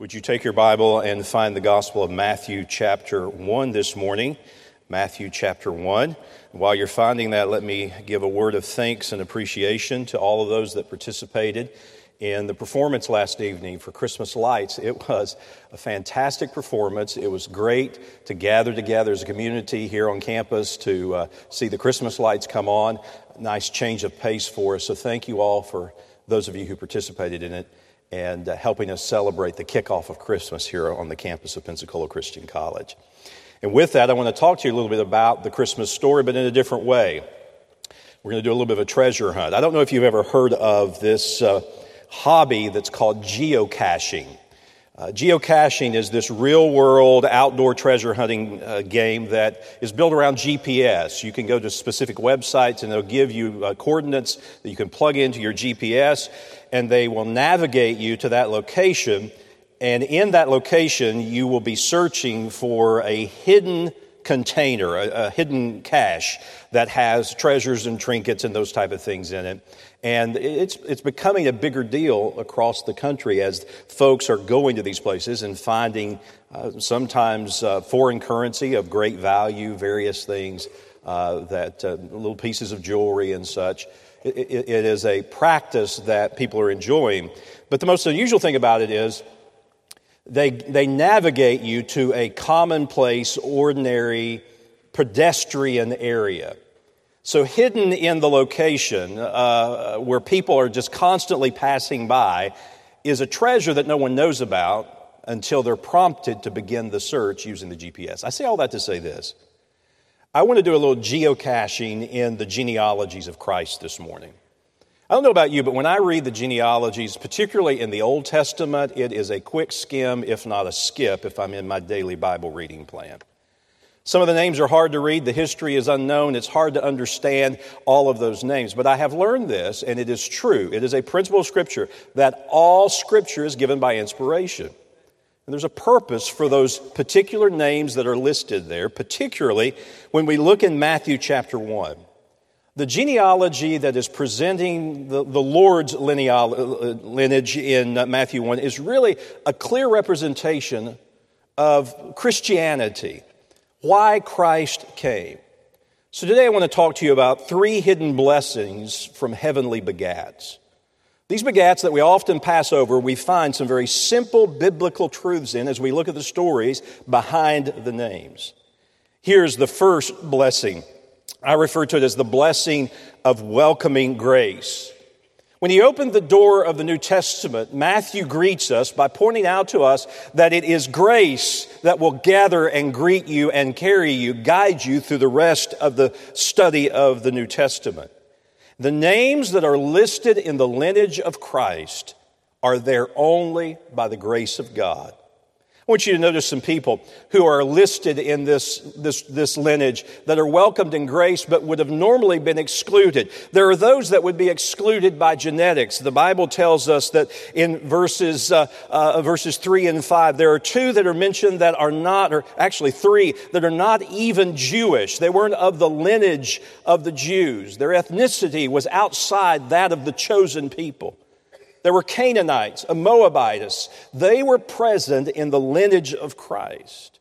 Would you take your Bible and find the Gospel of Matthew, chapter 1 this morning? Matthew, chapter 1. While you're finding that, let me give a word of thanks and appreciation to all of those that participated in the performance last evening for Christmas Lights. It was a fantastic performance. It was great to gather together as a community here on campus to uh, see the Christmas lights come on. Nice change of pace for us. So, thank you all for those of you who participated in it and uh, helping us celebrate the kickoff of Christmas here on the campus of Pensacola Christian College. And with that, I want to talk to you a little bit about the Christmas story, but in a different way. We're going to do a little bit of a treasure hunt. I don't know if you've ever heard of this uh, hobby that's called geocaching. Uh, geocaching is this real world outdoor treasure hunting uh, game that is built around GPS. You can go to specific websites and they'll give you uh, coordinates that you can plug into your GPS and they will navigate you to that location. And in that location, you will be searching for a hidden container, a, a, hidden cache that has treasures and trinkets and those type of things in it. And it's, it's becoming a bigger deal across the country as folks are going to these places and finding uh, sometimes uh, foreign currency of great value, various things, uh, that uh, little pieces of jewelry and such. It, it, is a practice that people are enjoying. But the most unusual thing about it is they, they navigate you to a commonplace, ordinary, pedestrian area. So, hidden in the location uh, where people are just constantly passing by is a treasure that no one knows about until they're prompted to begin the search using the GPS. I say all that to say this. I want to do a little geocaching in the genealogies of Christ this morning. I don't know about you, but when I read the genealogies, particularly in the Old Testament, it is a quick skim, if not a skip, if I'm in my daily Bible reading plan. Some of the names are hard to read. The history is unknown. It's hard to understand all of those names. But I have learned this, and it is true. It is a principle of Scripture that all Scripture is given by inspiration. And there's a purpose for those particular names that are listed there, particularly when we look in Matthew chapter 1. The genealogy that is presenting the, the Lord's uh, lineage in uh, Matthew 1 is really a clear representation of Christianity why Christ came. So today I want to talk to you about three hidden blessings from heavenly begats. These begats that we often pass over, we find some very simple biblical truths in as we look at the stories behind the names. Here's the first blessing. I refer to it as the blessing of welcoming grace. When he opened the door of the New Testament, Matthew greets us by pointing out to us that it is grace that will gather and greet you and carry you, guide you through the rest of the study of the New Testament. The names that are listed in the lineage of Christ are there only by the grace of God. I want you to notice some people who are listed in this, this, this lineage that are welcomed in grace but would have normally been excluded. There are those that would be excluded by genetics. The Bible tells us that in verses, uh, uh, verses 3 and 5, there are two that are mentioned that are not, or actually three, that are not even Jewish. They weren't of the lineage of the Jews. Their ethnicity was outside that of the chosen people. There were Canaanites, a Moabites. They were present in the lineage of Christ.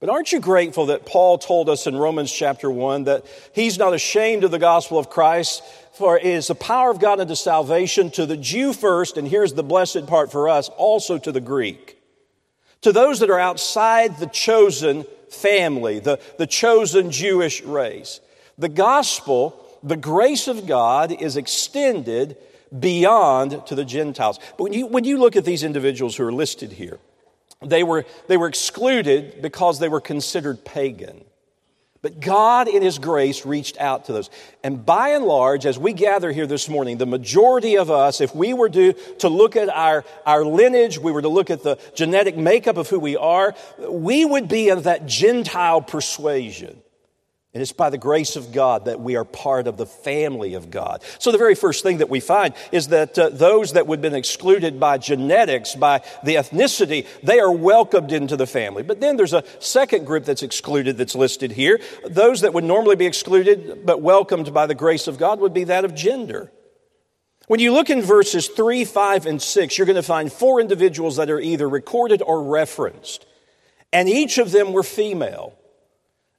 But aren't you grateful that Paul told us in Romans chapter 1 that he's not ashamed of the gospel of Christ, for it is the power of God unto salvation to the Jew first, and here's the blessed part for us, also to the Greek. To those that are outside the chosen family, the, the chosen Jewish race. The gospel, the grace of God is extended beyond to the Gentiles. But when you, when you look at these individuals who are listed here, they were, they were excluded because they were considered pagan. But God, in His grace, reached out to those. And by and large, as we gather here this morning, the majority of us, if we were to, to look at our, our lineage, we were to look at the genetic makeup of who we are, we would be of that Gentile persuasion. And it's by the grace of God that we are part of the family of God. So, the very first thing that we find is that uh, those that would have been excluded by genetics, by the ethnicity, they are welcomed into the family. But then there's a second group that's excluded that's listed here. Those that would normally be excluded but welcomed by the grace of God would be that of gender. When you look in verses 3, 5, and 6, you're going to find four individuals that are either recorded or referenced. And each of them were female.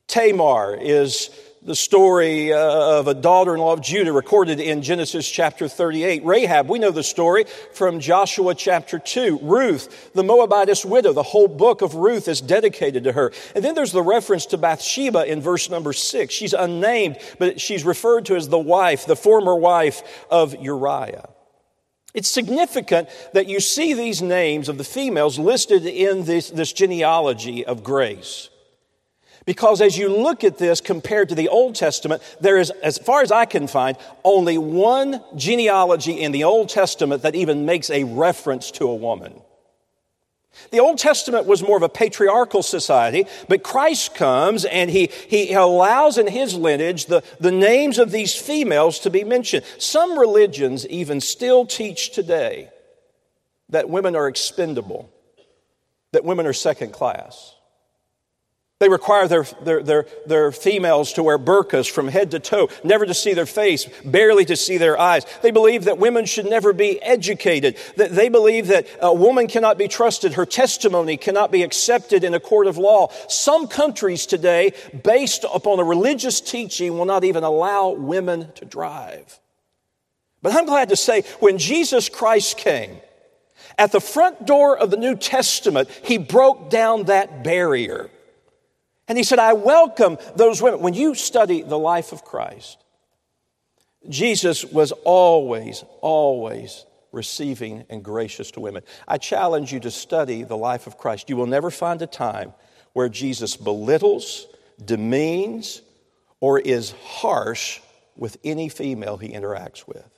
Tamar is the story uh, of a daughter in law of Judah recorded in Genesis chapter 38. Rahab, we know the story from Joshua chapter 2. Ruth, the Moabitess widow, the whole book of Ruth is dedicated to her. And then there's the reference to Bathsheba in verse number 6. She's unnamed, but she's referred to as the wife, the former wife of Uriah. It's significant that you see these names of the females listed in this, this genealogy of grace. Because as you look at this compared to the Old Testament, there is, as far as I can find, only one genealogy in the Old Testament that even makes a reference to a woman. The Old Testament was more of a patriarchal society, but Christ comes and he, he allows in his lineage the, the names of these females to be mentioned. Some religions even still teach today that women are expendable, that women are second class. They require their, their, their, their, females to wear burqas from head to toe, never to see their face, barely to see their eyes. They believe that women should never be educated. That they believe that a woman cannot be trusted. Her testimony cannot be accepted in a court of law. Some countries today, based upon a religious teaching, will not even allow women to drive. But I'm glad to say, when Jesus Christ came, at the front door of the New Testament, he broke down that barrier. And he said, I welcome those women. When you study the life of Christ, Jesus was always, always receiving and gracious to women. I challenge you to study the life of Christ. You will never find a time where Jesus belittles, demeans, or is harsh with any female he interacts with.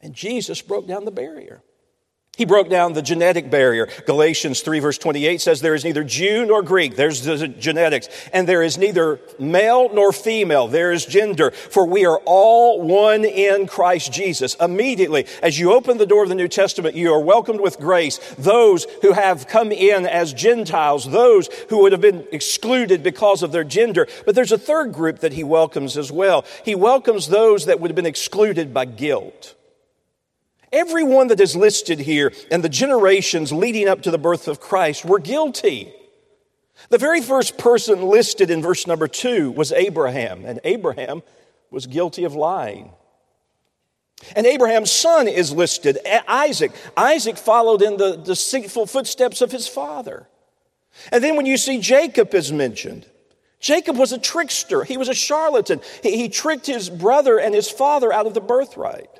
And Jesus broke down the barrier. He broke down the genetic barrier. Galatians 3 verse 28 says there is neither Jew nor Greek. There's the genetics. And there is neither male nor female. There is gender. For we are all one in Christ Jesus. Immediately, as you open the door of the New Testament, you are welcomed with grace. Those who have come in as Gentiles, those who would have been excluded because of their gender. But there's a third group that he welcomes as well. He welcomes those that would have been excluded by guilt. Everyone that is listed here and the generations leading up to the birth of Christ were guilty. The very first person listed in verse number two was Abraham, and Abraham was guilty of lying. And Abraham's son is listed, Isaac. Isaac followed in the deceitful footsteps of his father. And then when you see Jacob is mentioned, Jacob was a trickster. He was a charlatan. He, he tricked his brother and his father out of the birthright.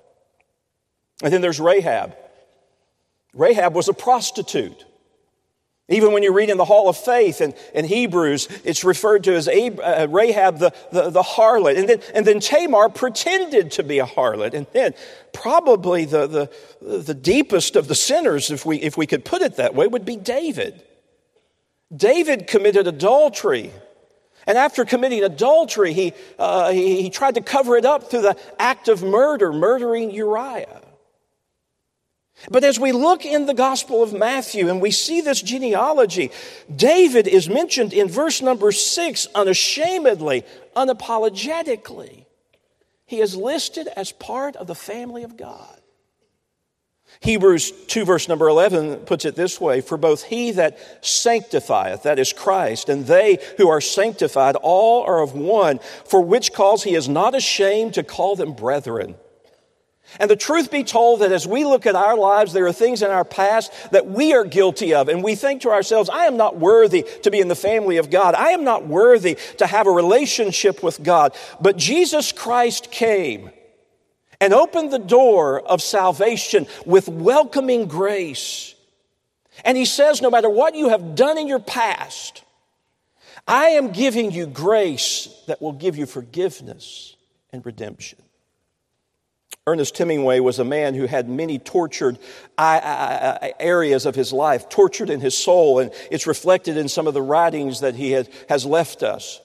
And then there's Rahab. Rahab was a prostitute. Even when you read in the Hall of Faith and in Hebrews, it's referred to as uh, Rahab the, the, the, harlot. And then, and then Tamar pretended to be a harlot. And then probably the, the, the deepest of the sinners, if we, if we could put it that way, would be David. David committed adultery. And after committing adultery, he, uh, he, he tried to cover it up through the act of murder, murdering Uriah. But as we look in the Gospel of Matthew and we see this genealogy, David is mentioned in verse number six unashamedly, unapologetically. He is listed as part of the family of God. Hebrews 2, verse number 11 puts it this way For both he that sanctifieth, that is Christ, and they who are sanctified, all are of one, for which cause he is not ashamed to call them brethren. And the truth be told that as we look at our lives, there are things in our past that we are guilty of. And we think to ourselves, I am not worthy to be in the family of God. I am not worthy to have a relationship with God. But Jesus Christ came and opened the door of salvation with welcoming grace. And he says, no matter what you have done in your past, I am giving you grace that will give you forgiveness and redemption. Ernest Hemingway was a man who had many tortured areas of his life, tortured in his soul, and it's reflected in some of the writings that he has left us.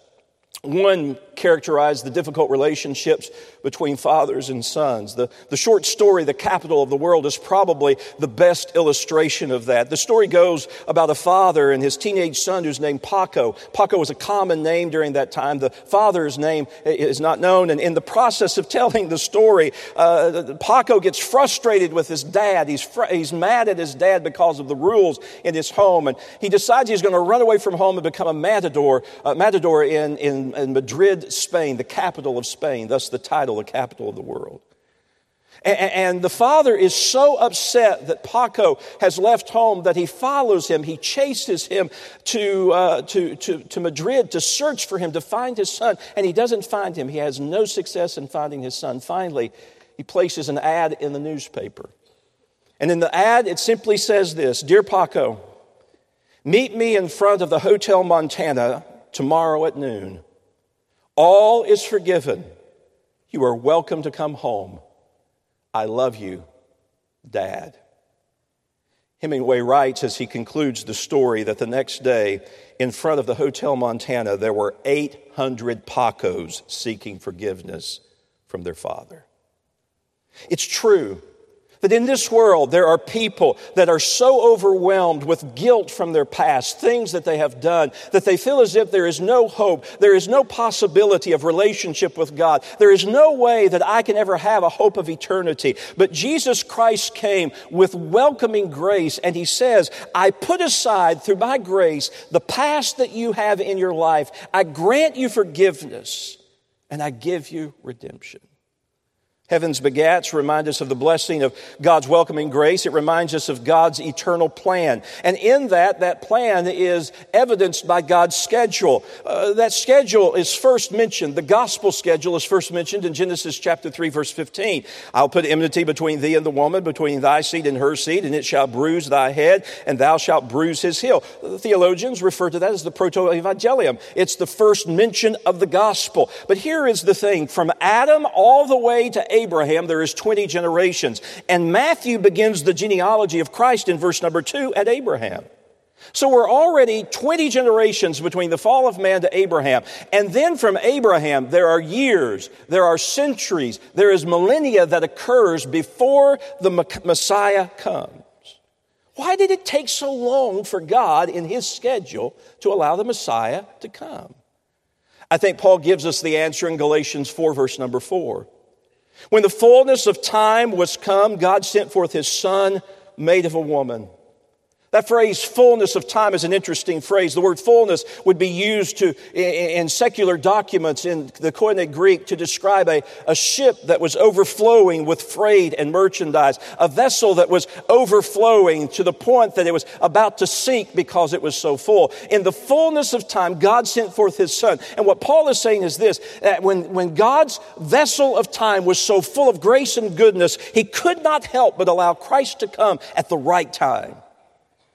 One characterized the difficult relationships between fathers and sons. The, the short story, The Capital of the World, is probably the best illustration of that. The story goes about a father and his teenage son who's named Paco. Paco was a common name during that time. The father's name is not known. And in the process of telling the story, uh, Paco gets frustrated with his dad. He's, fr- he's mad at his dad because of the rules in his home. And he decides he's going to run away from home and become a matador, uh, matador in, in in, Madrid, Spain, the capital of Spain, thus the title, the capital of the world. And, the father is so upset that Paco has left home that he follows him. He chases him to, uh, to, to, to Madrid to search for him, to find his son. And he doesn't find him. He has no success in finding his son. Finally, he places an ad in the newspaper. And in the ad, it simply says this Dear Paco, meet me in front of the Hotel Montana tomorrow at noon. All is forgiven. You are welcome to come home. I love you, Dad. Hemingway writes as he concludes the story that the next day, in front of the Hotel Montana, there were 800 Pacos seeking forgiveness from their father. It's true that in this world there are people that are so overwhelmed with guilt from their past, things that they have done, that they feel as if there is no hope, there is no possibility of relationship with God. There is no way that I can ever have a hope of eternity. But Jesus Christ came with welcoming grace and he says, I put aside through my grace the past that you have in your life. I grant you forgiveness and I give you redemption. Heaven's begats remind us of the blessing of God's welcoming grace. It reminds us of God's eternal plan. And in that, that plan is evidenced by God's schedule. Uh, that schedule is first mentioned, the gospel schedule is first mentioned in Genesis chapter 3, verse 15. I'll put enmity between thee and the woman, between thy seed and her seed, and it shall bruise thy head, and thou shalt bruise his heel. The theologians refer to that as the proto-evangelium. It's the first mention of the gospel. But here is the thing, from Adam all the way to Abraham, there is 20 generations. And Matthew begins the genealogy of Christ in verse number two at Abraham. So we're already 20 generations between the fall of man to Abraham. And then from Abraham, there are years, there are centuries, there is millennia that occurs before the Messiah comes. Why did it take so long for God in his schedule to allow the Messiah to come? I think Paul gives us the answer in Galatians 4, verse number 4. When the fullness of time was come, God sent forth his son, made of a woman. That phrase, fullness of time, is an interesting phrase. The word fullness would be used to, in, secular documents in the Koine Greek to describe a, a ship that was overflowing with freight and merchandise, a vessel that was overflowing to the point that it was about to sink because it was so full. In the fullness of time, God sent forth His Son. And what Paul is saying is this, that when, when God's vessel of time was so full of grace and goodness, He could not help but allow Christ to come at the right time.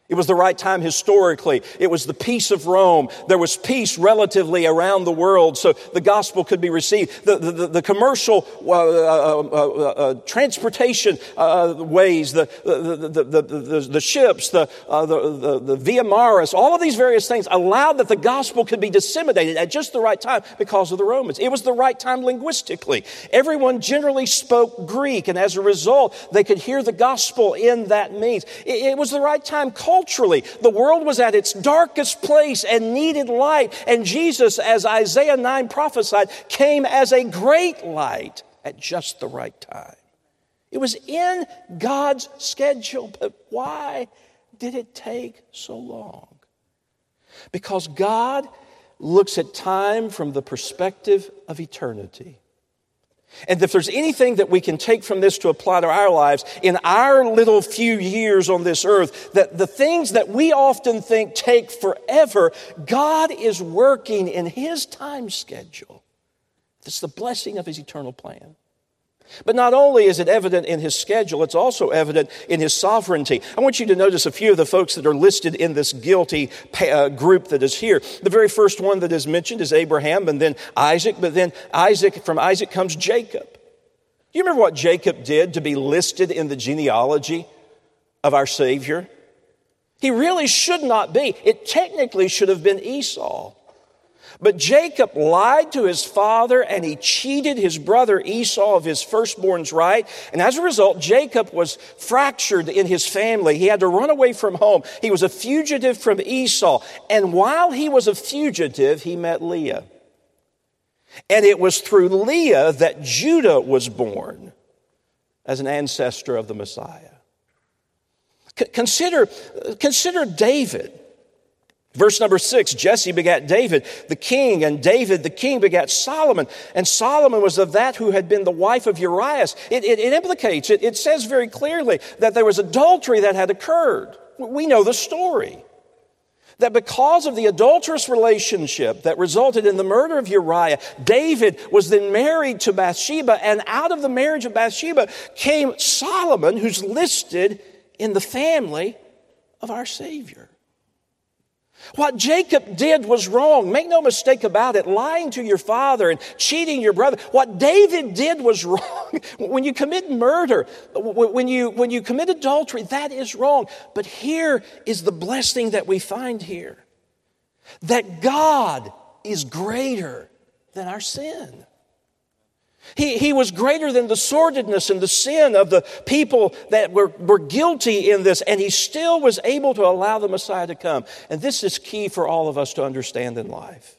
It was the right time historically. It was the peace of Rome. There was peace relatively around the world, so the gospel could be received. The, the, the commercial uh, uh, uh, uh transportation uh, ways, the, the, the, ships, the, uh, the, the, via maris, all of these various things allowed that the gospel could be disseminated at just the right time because of the Romans. It was the right time linguistically. Everyone generally spoke Greek, and as a result, they could hear the gospel in that means. It, it was the right time culturally culturally. The world was at its darkest place and needed light. And Jesus, as Isaiah 9 prophesied, came as a great light at just the right time. It was in God's schedule, but why did it take so long? Because God looks at time from the perspective of eternity. And if there's anything that we can take from this to apply to our lives in our little few years on this earth, that the things that we often think take forever, God is working in His time schedule. That's the blessing of His eternal plan. But not only is it evident in his schedule, it's also evident in his sovereignty. I want you to notice a few of the folks that are listed in this guilty uh, group that is here. The very first one that is mentioned is Abraham, and then Isaac, but then Isaac, from Isaac comes Jacob. Do you remember what Jacob did to be listed in the genealogy of our Savior? He really should not be. It technically should have been Esau. But Jacob lied to his father and he cheated his brother Esau of his firstborn's right. And as a result, Jacob was fractured in his family. He had to run away from home. He was a fugitive from Esau. And while he was a fugitive, he met Leah. And it was through Leah that Judah was born as an ancestor of the Messiah. Consider, consider David. Verse number six Jesse begat David the king, and David the king begat Solomon. And Solomon was of that who had been the wife of Urias. It, it, it implicates, it, it says very clearly that there was adultery that had occurred. We know the story. That because of the adulterous relationship that resulted in the murder of Uriah, David was then married to Bathsheba, and out of the marriage of Bathsheba came Solomon, who's listed in the family of our Savior. What Jacob did was wrong. Make no mistake about it. Lying to your father and cheating your brother. What David did was wrong. when you commit murder, when you, when you commit adultery, that is wrong. But here is the blessing that we find here. That God is greater than our sin. He, he was greater than the sordidness and the sin of the people that were, were guilty in this, and he still was able to allow the Messiah to come. And this is key for all of us to understand in life.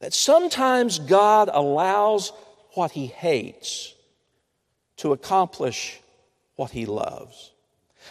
That sometimes God allows what he hates to accomplish what he loves.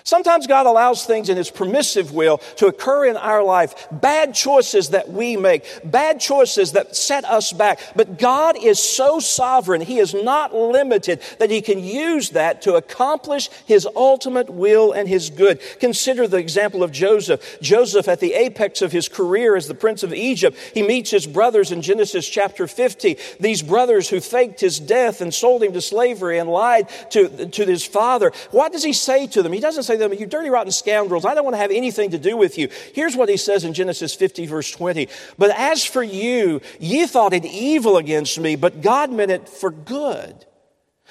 Sometimes God allows things in His permissive will to occur in our life, bad choices that we make, bad choices that set us back. But God is so sovereign, He is not limited that He can use that to accomplish His ultimate will and His good. Consider the example of Joseph. Joseph, at the apex of his career as the prince of Egypt, he meets his brothers in Genesis chapter 50. These brothers who faked his death and sold him to slavery and lied to, to his father. What does he say to them? He doesn't say to them, You dirty, rotten scoundrels, I don't want to have anything to do with you. Here's what he says in Genesis 50, verse 20. But as for you, ye thought it evil against me, but God meant it for good,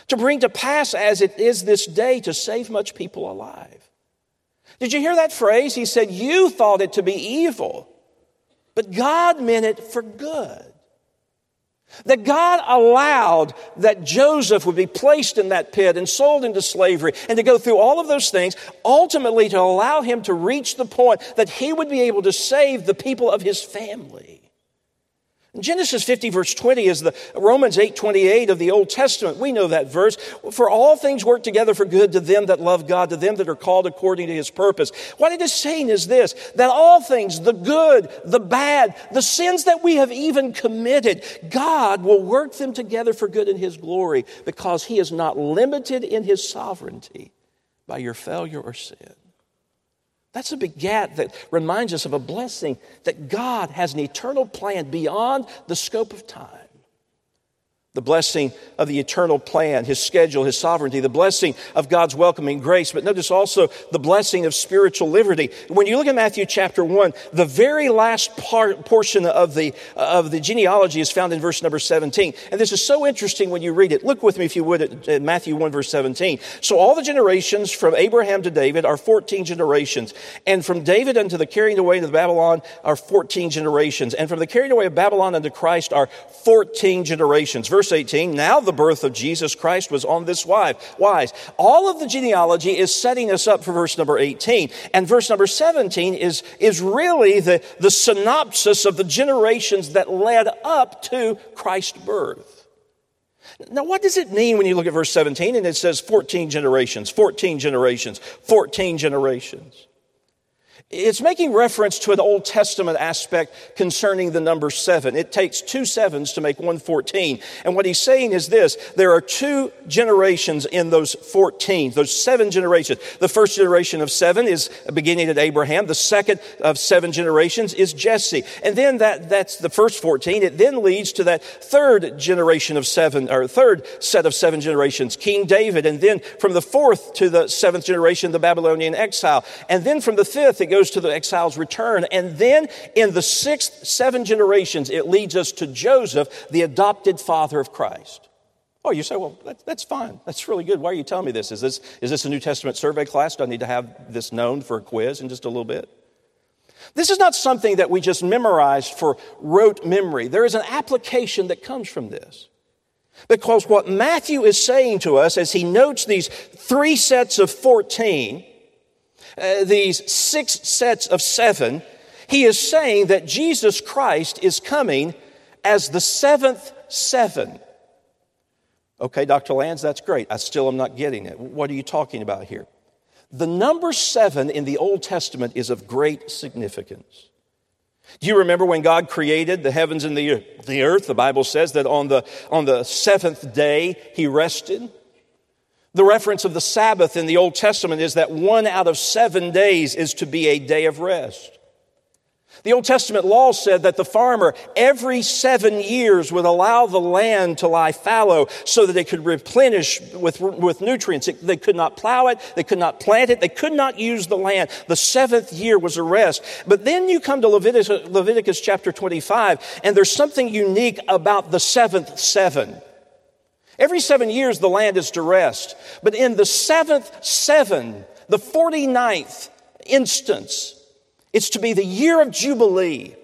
to bring to pass as it is this day to save much people alive. Did you hear that phrase? He said, You thought it to be evil, but God meant it for good. That God allowed that Joseph would be placed in that pit and sold into slavery and to go through all of those things, ultimately to allow him to reach the point that he would be able to save the people of his family. Genesis 50 verse 20 is the Romans 8 28 of the Old Testament. We know that verse. For all things work together for good to them that love God, to them that are called according to his purpose. What it is saying is this, that all things, the good, the bad, the sins that we have even committed, God will work them together for good in his glory because he is not limited in his sovereignty by your failure or sin. That's a begat that reminds us of a blessing that God has an eternal plan beyond the scope of time the blessing of the eternal plan, His schedule, His sovereignty, the blessing of God's welcoming grace, but notice also the blessing of spiritual liberty. When you look at Matthew chapter 1, the very last part, portion of the, of the genealogy is found in verse number 17. And this is so interesting when you read it. Look with me, if you would, at, at Matthew 1, verse 17. So all the generations from Abraham to David are 14 generations. And from David unto the carrying away into Babylon are 14 generations. And from the carrying away of Babylon unto Christ are 14 generations. Verse verse 18, now the birth of Jesus Christ was on this wise. All of the genealogy is setting us up for verse number 18. And verse number 17 is, is really the, the synopsis of the generations that led up to Christ's birth. Now, what does it mean when you look at verse 17 and it says 14 generations, 14 generations, 14 generations? It's making reference to an Old Testament aspect concerning the number seven. It takes two sevens to make one 14. And what he's saying is this there are two generations in those 14, those seven generations. The first generation of seven is beginning at Abraham. The second of seven generations is Jesse. And then that, that's the first 14. It then leads to that third generation of seven, or third set of seven generations, King David. And then from the fourth to the seventh generation, the Babylonian exile. And then from the fifth, goes to the exile's return. And then in the sixth, seven generations, it leads us to Joseph, the adopted father of Christ. Oh, you say, well, that, that's fine. That's really good. Why are you telling me this? Is, this? is this a New Testament survey class? Do I need to have this known for a quiz in just a little bit? This is not something that we just memorized for rote memory. There is an application that comes from this. Because what Matthew is saying to us as he notes these three sets of 14 uh, these six sets of seven, he is saying that Jesus Christ is coming as the seventh seven. Okay, Dr. Lands, that's great. I still am not getting it. What are you talking about here? The number seven in the Old Testament is of great significance. Do you remember when God created the heavens and the, the earth? The Bible says that on the, on the seventh day he rested. The reference of the Sabbath in the Old Testament is that one out of seven days is to be a day of rest. The Old Testament law said that the farmer every seven years would allow the land to lie fallow so that it could replenish with, with nutrients. It, they could not plow it. They could not plant it. They could not use the land. The seventh year was a rest. But then you come to Leviticus, Leviticus chapter 25 and there's something unique about the seventh seven. Every seven years, the land is to rest. But in the seventh seven, the 49th instance, it's to be the year of Jubilee.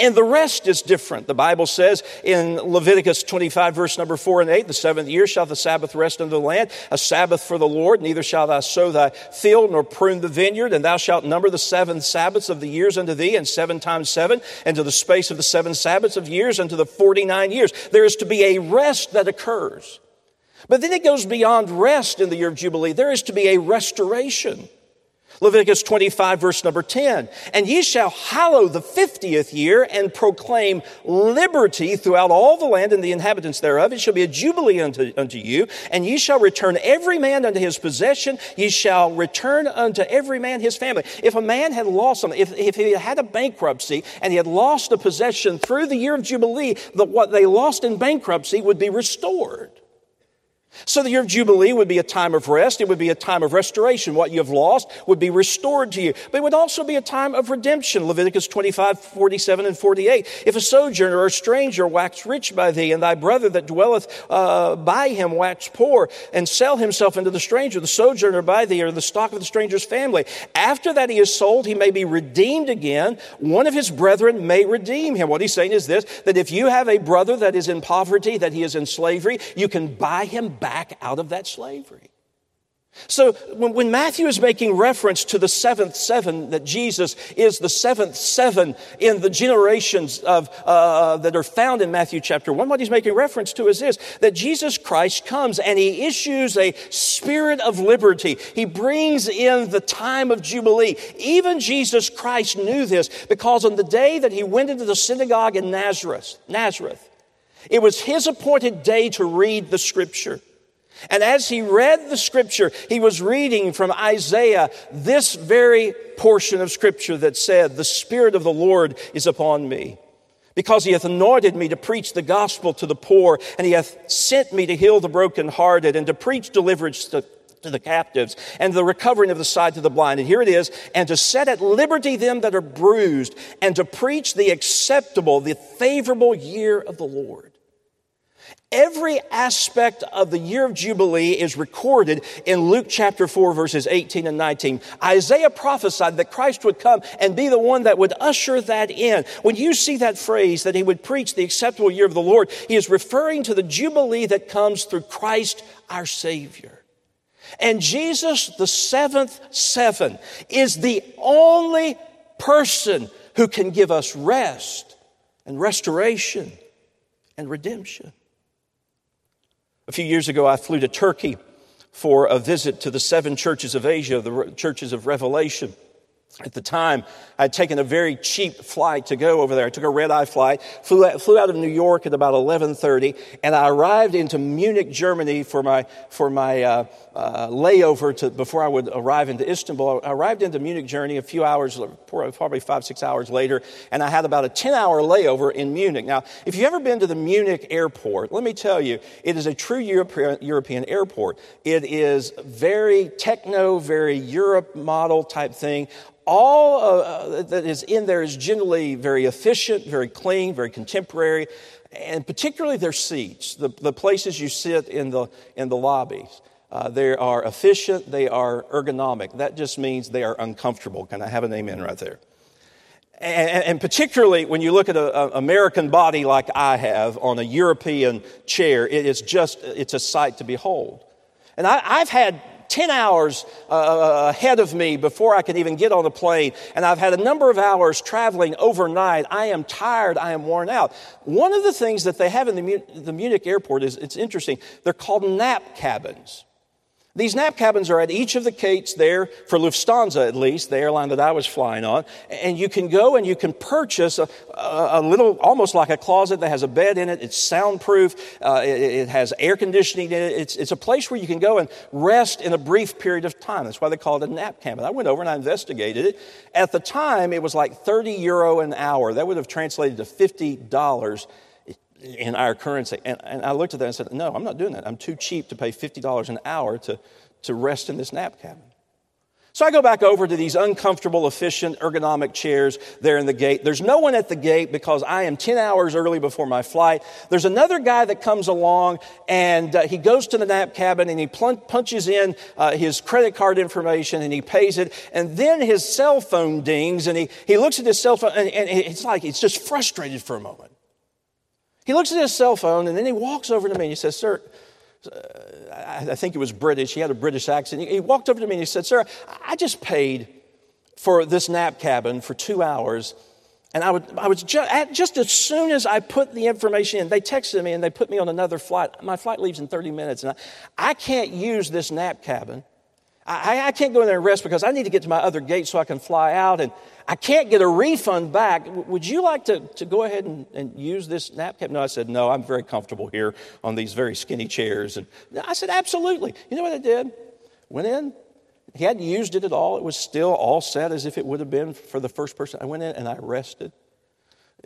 And the rest is different. The Bible says in Leviticus 25, verse number 4 and 8, the seventh year shall the Sabbath rest unto the land, a Sabbath for the Lord. Neither shalt thou sow thy field nor prune the vineyard, and thou shalt number the seven Sabbaths of the years unto thee, and seven times seven, and to the space of the seven Sabbaths of years unto the 49 years. There is to be a rest that occurs. But then it goes beyond rest in the year of Jubilee. There is to be a restoration. Leviticus 25, verse number 10. And ye shall hallow the fiftieth year and proclaim liberty throughout all the land and the inhabitants thereof. It shall be a jubilee unto, unto you, and ye shall return every man unto his possession. Ye shall return unto every man his family. If a man had lost something, if, if he had a bankruptcy and he had lost a possession through the year of Jubilee, the, what they lost in bankruptcy would be restored. So year of Jubilee would be a time of rest. It would be a time of restoration. What you have lost would be restored to you. But it would also be a time of redemption. Leviticus 25, 47 and 48. If a sojourner or a stranger wax rich by thee, and thy brother that dwelleth uh, by him wax poor, and sell himself unto the stranger, the sojourner by thee, or the stock of the stranger's family. After that he is sold, he may be redeemed again. One of his brethren may redeem him. What he's saying is this, that if you have a brother that is in poverty, that he is in slavery, you can buy him back out of that slavery. So when, when, Matthew is making reference to the seventh seven, that Jesus is the seventh seven in the generations of, uh, that are found in Matthew chapter one, what he's making reference to is this, that Jesus Christ comes and he issues a spirit of liberty. He brings in the time of Jubilee. Even Jesus Christ knew this because on the day that he went into the synagogue in Nazareth, Nazareth, it was his appointed day to read the scripture. And as he read the scripture, he was reading from Isaiah this very portion of scripture that said, The Spirit of the Lord is upon me. Because he hath anointed me to preach the gospel to the poor, and he hath sent me to heal the brokenhearted, and to preach deliverance to, to the captives, and the recovering of the sight to the blind. And here it is, and to set at liberty them that are bruised, and to preach the acceptable, the favorable year of the Lord. Every aspect of the year of Jubilee is recorded in Luke chapter 4, verses 18 and 19. Isaiah prophesied that Christ would come and be the one that would usher that in. When you see that phrase, that he would preach the acceptable year of the Lord, he is referring to the Jubilee that comes through Christ our Savior. And Jesus, the seventh seven, is the only person who can give us rest and restoration and redemption. A few years ago, I flew to Turkey for a visit to the seven churches of Asia, the churches of Revelation. At the time, I'd taken a very cheap flight to go over there. I took a red eye flight, flew out, flew out of New York at about 11:30, and I arrived into Munich, Germany for my for my uh, uh, layover to, before I would arrive into Istanbul. I arrived into Munich, Germany a few hours, probably five six hours later, and I had about a 10-hour layover in Munich. Now, if you've ever been to the Munich airport, let me tell you, it is a true European, European airport. It is very techno, very Europe model type thing all uh, that is in there is generally very efficient, very clean, very contemporary, and particularly their seats, the, the places you sit in the, in the lobbies. Uh, they are efficient, they are ergonomic. That just means they are uncomfortable. Can I have an amen right there? And, and particularly when you look at an American body like I have on a European chair, it is just, it's a sight to behold. And I, I've had 10 hours uh, uh, ahead of me before I could even get on the plane. And I've had a number of hours traveling overnight. I am tired. I am worn out. One of the things that they have in the Munich airport is it's interesting. They're called nap cabins. These nap cabins are at each of the gates there, for Lufthansa at least, the airline that I was flying on. And you can go and you can purchase a, a, little, almost like a closet that has a bed in it. It's soundproof. Uh, it, it, has air conditioning in it. It's, it's a place where you can go and rest in a brief period of time. That's why they call it a nap cabin. I went over and I investigated it. At the time, it was like 30 euro an hour. That would have translated to $50 in our currency. And, and I looked at that and said, No, I'm not doing that. I'm too cheap to pay $50 an hour to, to rest in this nap cabin. So I go back over to these uncomfortable, efficient, ergonomic chairs there in the gate. There's no one at the gate because I am 10 hours early before my flight. There's another guy that comes along and uh, he goes to the nap cabin and he punches in uh, his credit card information and he pays it. And then his cell phone dings and he, he looks at his cell phone and, and it's like he's just frustrated for a moment. He looks at his cell phone and then he walks over to me and he says, Sir, I think he was British. He had a British accent. He walked over to me and he said, Sir, I just paid for this nap cabin for two hours. And I, would, I was just, just as soon as I put the information in, they texted me and they put me on another flight. My flight leaves in 30 minutes. And I, I can't use this nap cabin. I, I can't go in there and rest because I need to get to my other gate so I can fly out. And I can't get a refund back. Would you like to, to go ahead and, and use this nap cap? No, I said, no, I'm very comfortable here on these very skinny chairs. And I said, absolutely. You know what I did? Went in. He hadn't used it at all. It was still all set as if it would have been for the first person. I went in and I rested.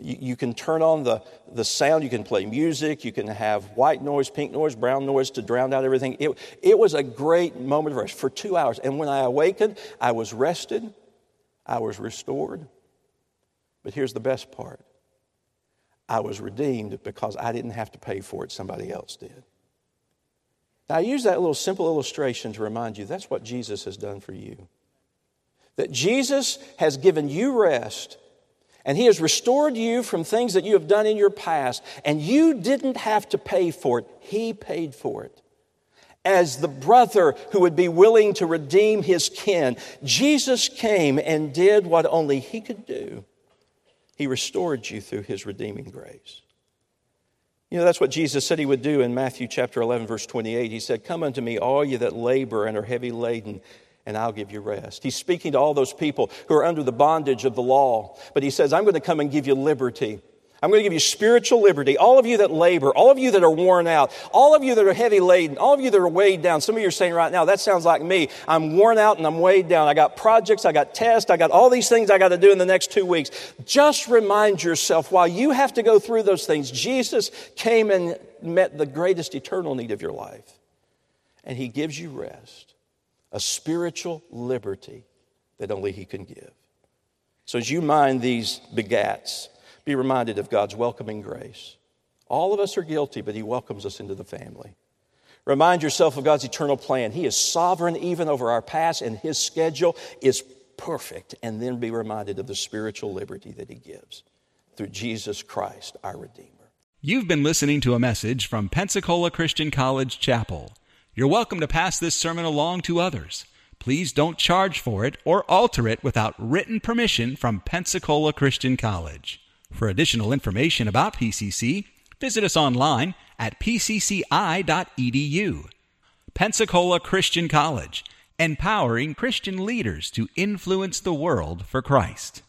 You, you, can turn on the, the sound, you can play music, you can have white noise, pink noise, brown noise to drown out everything. It, it was a great moment of rest for two hours. And when I awakened, I was rested, I was restored. But here's the best part I was redeemed because I didn't have to pay for it, somebody else did. Now, I use that little simple illustration to remind you that's what Jesus has done for you. That Jesus has given you rest and He has restored you from things that you have done in your past, and you didn't have to pay for it. He paid for it as the brother who would be willing to redeem his kin. Jesus came and did what only he could do. He restored you through his redeeming grace. You know, that's what Jesus said he would do in Matthew chapter 11, verse 28. He said, Come unto me, all you that labor and are heavy laden, and I'll give you rest. He's speaking to all those people who are under the bondage of the law, but he says, I'm going to come and give you liberty. I'm going to give you spiritual liberty. All of you that labor, all of you that are worn out, all of you that are heavy laden, all of you that are weighed down. Some of you are saying right now, that sounds like me. I'm worn out and I'm weighed down. I got projects, I got tests, I got all these things I got to do in the next two weeks. Just remind yourself while you have to go through those things, Jesus came and met the greatest eternal need of your life. And he gives you rest, a spiritual liberty that only he can give. So as you mind these begats, be reminded of God's welcoming grace. All of us are guilty, but He welcomes us into the family. Remind yourself of God's eternal plan. He is sovereign even over our past, and His schedule is perfect. And then be reminded of the spiritual liberty that He gives through Jesus Christ, our Redeemer. You've been listening to a message from Pensacola Christian College Chapel. You're welcome to pass this sermon along to others. Please don't charge for it or alter it without written permission from Pensacola Christian College. For additional information about PCC, visit us online at pcci.edu. Pensacola Christian College empowering Christian leaders to influence the world for Christ.